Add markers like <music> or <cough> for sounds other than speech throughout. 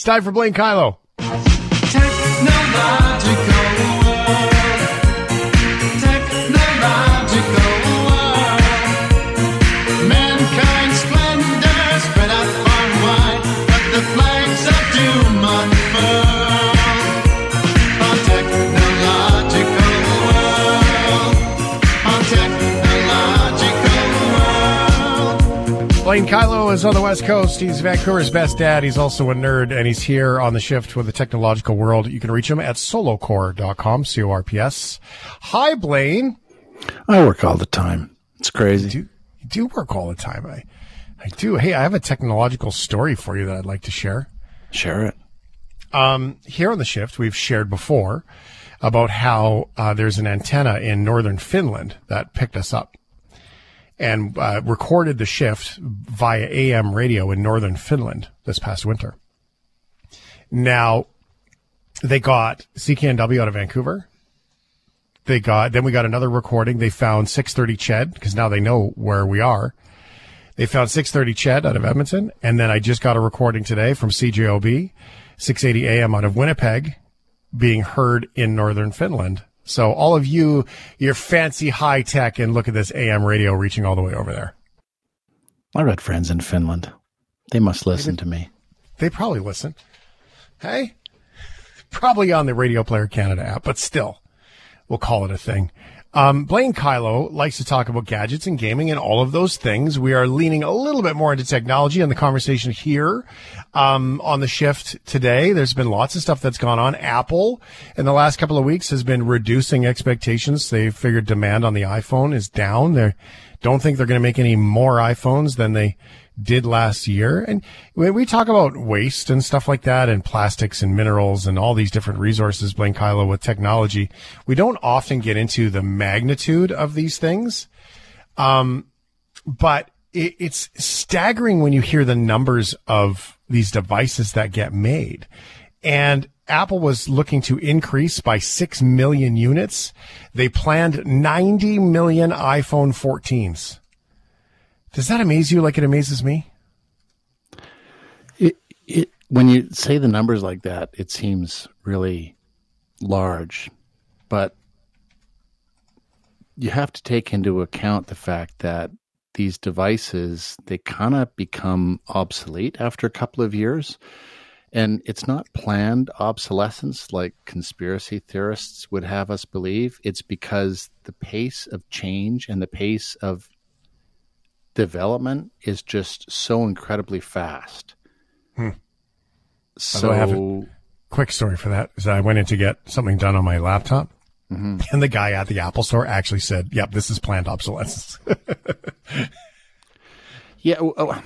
It's time for Blaine Kyllo. Blaine Kyllo is on the West Coast. He's Vancouver's best dad. He's also a nerd, and he's here on the shift with the technological world. You can reach him at solocorps.com, C O R P S. Hi, Blaine. I work all the time. It's crazy. You do, you do work all the time. I, I do. Hey, I have a technological story for you that I'd like to share. Share it. Um, here on the shift, we've shared before about how uh, there's an antenna in northern Finland that picked us up and uh, recorded the shift via AM radio in northern Finland this past winter. Now, they got CKNW out of Vancouver. They got then we got another recording. They found 630 CHED because now they know where we are. They found 630 CHED out of Edmonton, and then I just got a recording today from CJOB 680 AM out of Winnipeg, being heard in northern Finland. So all of you, you're fancy high tech, and look at this AM radio reaching all the way over there. I got friends in Finland. They must listen to me. They probably listen. Hey, probably on the Radio Player Canada app, but still, we'll call it a thing. Um, Blaine Kyllo likes to talk about gadgets and gaming and all of those things. We are leaning a little bit more into technology in the conversation here um, on the shift today. There's been lots of stuff that's gone on. Apple in the last couple of weeks has been reducing expectations. They figured demand on the iPhone is down. They don't think they're going to make any more iPhones than they did last year. And when we talk about waste and stuff like that and plastics and minerals and all these different resources, Blaine Kyllo with technology, we don't often get into the magnitude of these things. Um, but it, it's staggering when you hear the numbers of these devices that get made. And Apple was looking to increase by 6 million units. They planned 90 million iPhone 14s. Does that amaze you like it amazes me? It, it, when you say the numbers like that, it seems really large, but you have to take into account the fact that these devices they kind of become obsolete after a couple of years and it's not planned obsolescence like conspiracy theorists would have us believe it's because the pace of change and the pace of development is just so incredibly fast. Hmm. So, I have a quick story for that is I went in to get something done on my laptop, mm-hmm. <laughs> and the guy at the Apple store actually said, "Yep, this is planned obsolescence." <laughs> yeah, oh,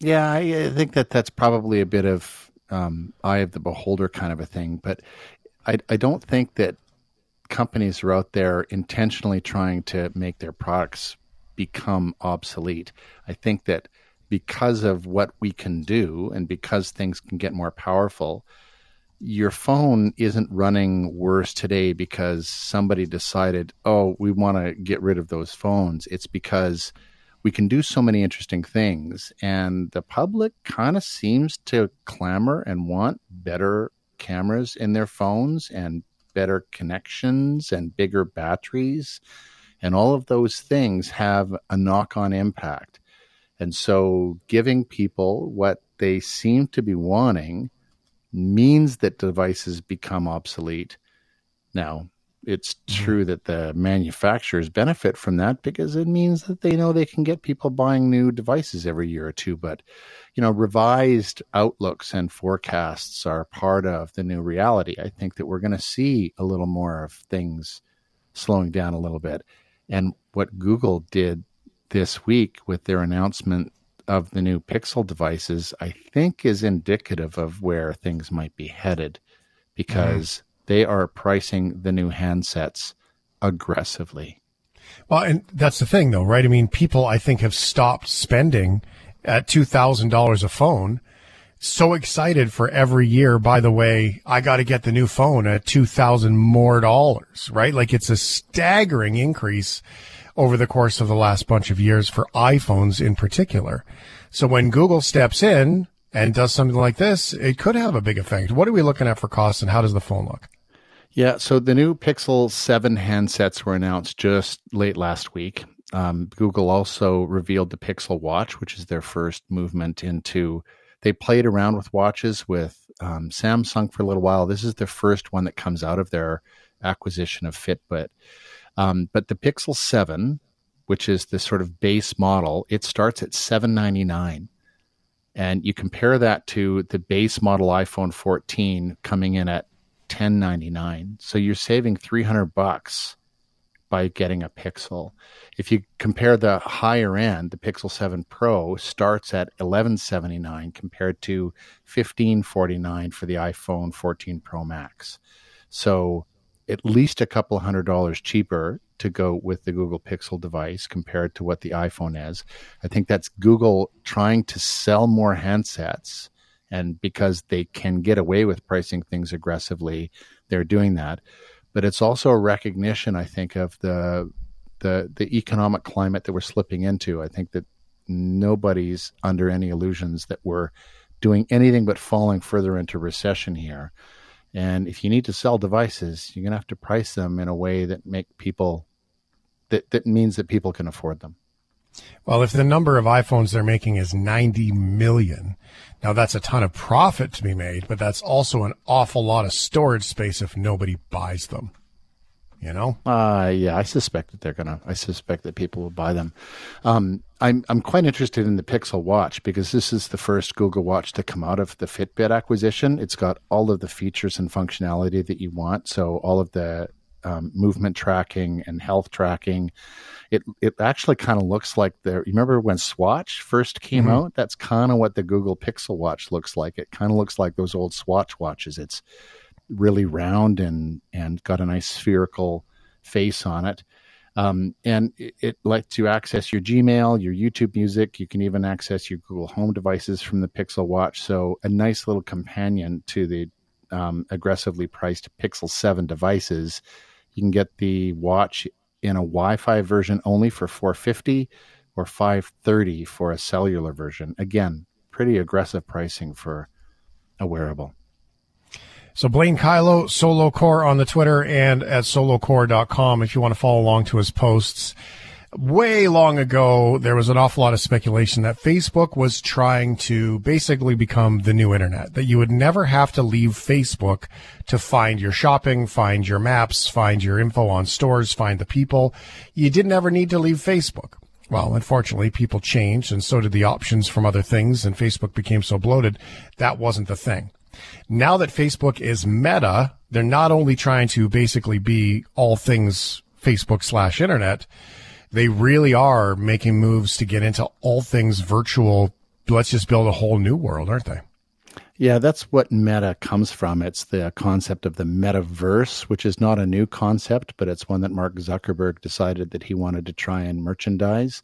yeah, I think that that's probably a bit of um, eye of the beholder kind of a thing, but I, I don't think that companies are out there intentionally trying to make their products become obsolete. I think that because of what we can do and because things can get more powerful, your phone isn't running worse today because somebody decided, oh, we want to get rid of those phones. It's because we can do so many interesting things, and the public kind of seems to clamor and want better cameras in their phones and better connections and bigger batteries and all of those things have a knock on impact. And so giving people what they seem to be wanting means that devices become obsolete. Now, it's mm-hmm. true that the manufacturers benefit from that because it means that they know they can get people buying new devices every year or two. But, you know, revised outlooks and forecasts are part of the new reality. I think that we're going to see a little more of things slowing down a little bit. And what Google did this week with their announcement of the new Pixel devices, I think is indicative of where things might be headed because mm. they are pricing the new handsets aggressively. Well, and that's the thing though, right? I mean, people I think have stopped spending at $2,000 a phone so excited for every year. By the way, I got to get the new phone at 2000 more dollars, right? Like it's a staggering increase over the course of the last bunch of years for iPhones in particular. So when Google steps in and does something like this, it could have a big effect. What are we looking at for costs and how does the phone look? Yeah, so the new Pixel 7 handsets were announced just late last week. Um, Google also revealed the Pixel Watch, which is their first movement into. They played around with watches with um, Samsung for a little while. This is the first one that comes out of their acquisition of Fitbit. Um, but the Pixel 7, which is the sort of base model, it starts at 799 and you compare that to the base model iPhone 14 coming in at 1099 so you're saving 300 bucks by getting a Pixel. If you compare the higher end, the Pixel 7 Pro starts at 1179 compared to 1549 for the iPhone 14 Pro Max. So at least a couple hundred dollars cheaper to go with the Google Pixel device compared to what the iPhone is. I think that's Google trying to sell more handsets. And because they can get away with pricing things aggressively, they're doing that. But it's also a recognition, I think, of the the the economic climate that we're slipping into. I think that nobody's under any illusions that we're doing anything but falling further into recession here. And if you need to sell devices, you're going to have to price them in a way that make people that that means that people can afford them. Well, if the number of iPhones they're making is 90 million, now that's a ton of profit to be made, but that's also an awful lot of storage space if nobody buys them. You know? Uh yeah, I suspect that they're gonna. I suspect that people will buy them. Um, I'm I'm quite interested in the Pixel Watch because this is the first Google Watch to come out of the Fitbit acquisition. It's got all of the features and functionality that you want. So all of the um, movement tracking and health tracking. It it actually kind of looks like the. You remember when Swatch first came mm-hmm. out? That's kind of what the Google Pixel Watch looks like. It kind of looks like those old Swatch watches. It's really round and and got a nice spherical face on it. Um, and it, it lets you access your Gmail, your YouTube music. You can even access your Google Home devices from the Pixel Watch. So a nice little companion to the um, aggressively priced Pixel 7 devices. You can get the watch in a Wi-Fi version only for 450 or 530 for a cellular version. Again, pretty aggressive pricing for a wearable. So Blaine Kyllo, Solo Corps on the Twitter and at solocorps.com if you want to follow along to his posts. Way long ago, there was an awful lot of speculation that Facebook was trying to basically become the new internet, that you would never have to leave Facebook to find your shopping, find your maps, find your info on stores, find the people. You didn't ever need to leave Facebook. Well, unfortunately, people changed and so did the options from other things and Facebook became so bloated. That wasn't the thing. Now that Facebook is meta, they're not only trying to basically be all things Facebook slash internet, they really are making moves to get into all things virtual. Let's just build a whole new world, aren't they? Yeah, that's what meta comes from. It's the concept of the metaverse, which is not a new concept, but it's one that Mark Zuckerberg decided that he wanted to try and merchandise.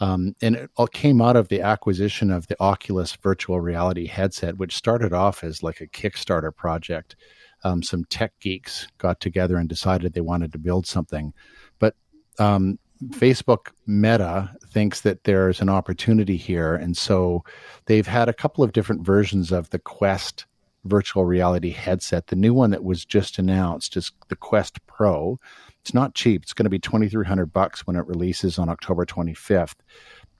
Um, and it all came out of the acquisition of the Oculus virtual reality headset, which started off as like a Kickstarter project. Um, some tech geeks got together and decided they wanted to build something. But um, Facebook Meta thinks that there's an opportunity here. And so they've had a couple of different versions of the Quest virtual reality headset. The new one that was just announced is the Quest Pro. It's not cheap. It's going to be 2300 bucks when it releases on October 25th.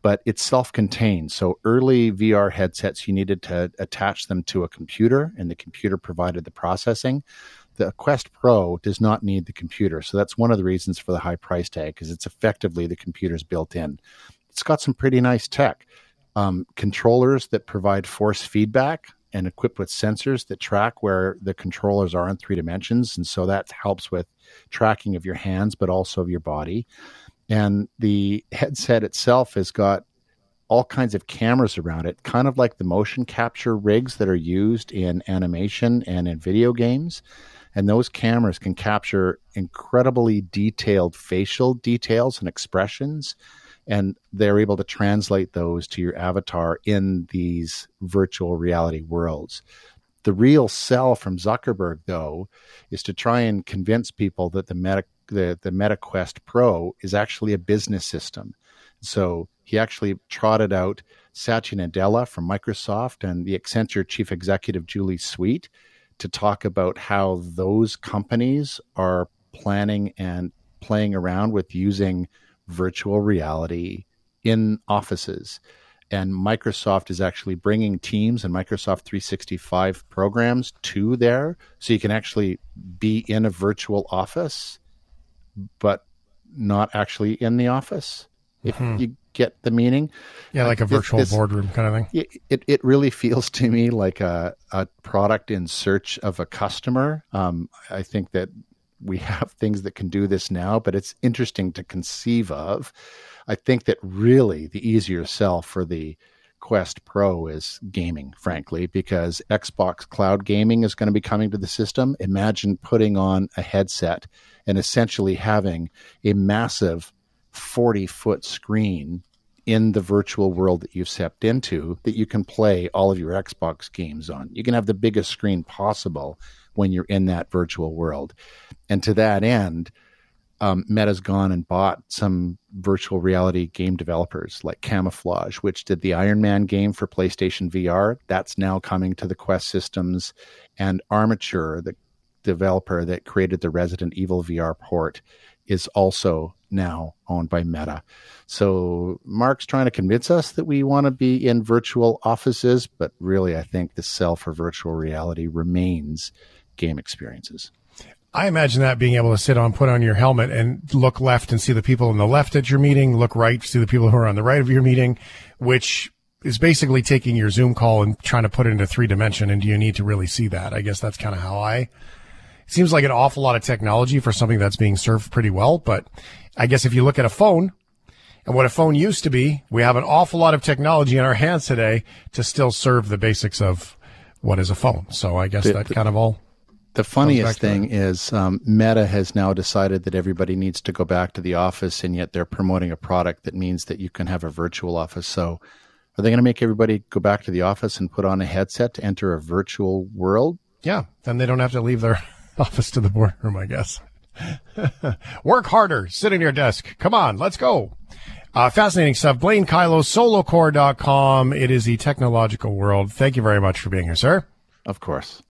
But it's self-contained. So early VR headsets, you needed to attach them to a computer, and the computer provided the processing. The Quest Pro does not need the computer, so that's one of the reasons for the high price tag because it's effectively the computer's built in. It's got some pretty nice tech. Um, controllers that provide force feedback and equipped with sensors that track where the controllers are in three dimensions. And so that helps with tracking of your hands, but also of your body. And the headset itself has got all kinds of cameras around it, kind of like the motion capture rigs that are used in animation and in video games. And those cameras can capture incredibly detailed facial details and expressions and they're able to translate those to your avatar in these virtual reality worlds. The real sell from Zuckerberg, though, is to try and convince people that the Meta, the, the MetaQuest Pro is actually a business system. So he actually trotted out Satya Nadella from Microsoft and the Accenture chief executive Julie Sweet to talk about how those companies are planning and playing around with using virtual reality in offices. And Microsoft is actually bringing Teams and Microsoft 365 programs to there. So you can actually be in a virtual office, but not actually in the office. If mm-hmm. you get the meaning. Yeah, like a virtual this, boardroom kind of thing. It, it really feels to me like a, a product in search of a customer. Um, I think that we <laughs> have things that can do this now, but it's interesting to conceive of. I think that really the easier sell for the Quest Pro is gaming, frankly, because Xbox Cloud Gaming is going to be coming to the system. Imagine putting on a headset and essentially having a massive 40 foot screen in the virtual world that you've stepped into that you can play all of your Xbox games on. You can have the biggest screen possible when you're in that virtual world. And to that end, um, Meta's gone and bought some virtual reality game developers like Camouflaj, which did the Iron Man game for PlayStation VR. That's now coming to the Quest systems. And Armature, the developer that created the Resident Evil VR port, is also now owned by Meta. So Mark's trying to convince us that we want to be in virtual offices, but really, I think the sell for virtual reality remains game experiences. I imagine that being able to sit on, put on your helmet and look left and see the people on the left at your meeting, look right, see the people who are on the right of your meeting, which is basically taking your Zoom call and trying to put it into three dimension. And do you need to really see that? I guess that's kind of how I seems like an awful lot of technology for something that's being served pretty well. But I guess if you look at a phone and what a phone used to be, we have an awful lot of technology in our hands today to still serve the basics of what is a phone. So I guess the, that kind of all. The funniest thing is um, Meta has now decided that everybody needs to go back to the office, and yet they're promoting a product that means that you can have a virtual office. So are they going to make everybody go back to the office and put on a headset to enter a virtual world? Yeah, then they don't have to leave their <laughs> office to the boardroom, I guess. <laughs> Work harder. Sit in your desk. Come on, let's go. Uh, fascinating stuff. Blaine Kyllo, solocorps.com. It is the technological world. Thank you very much for being here, sir. Of course.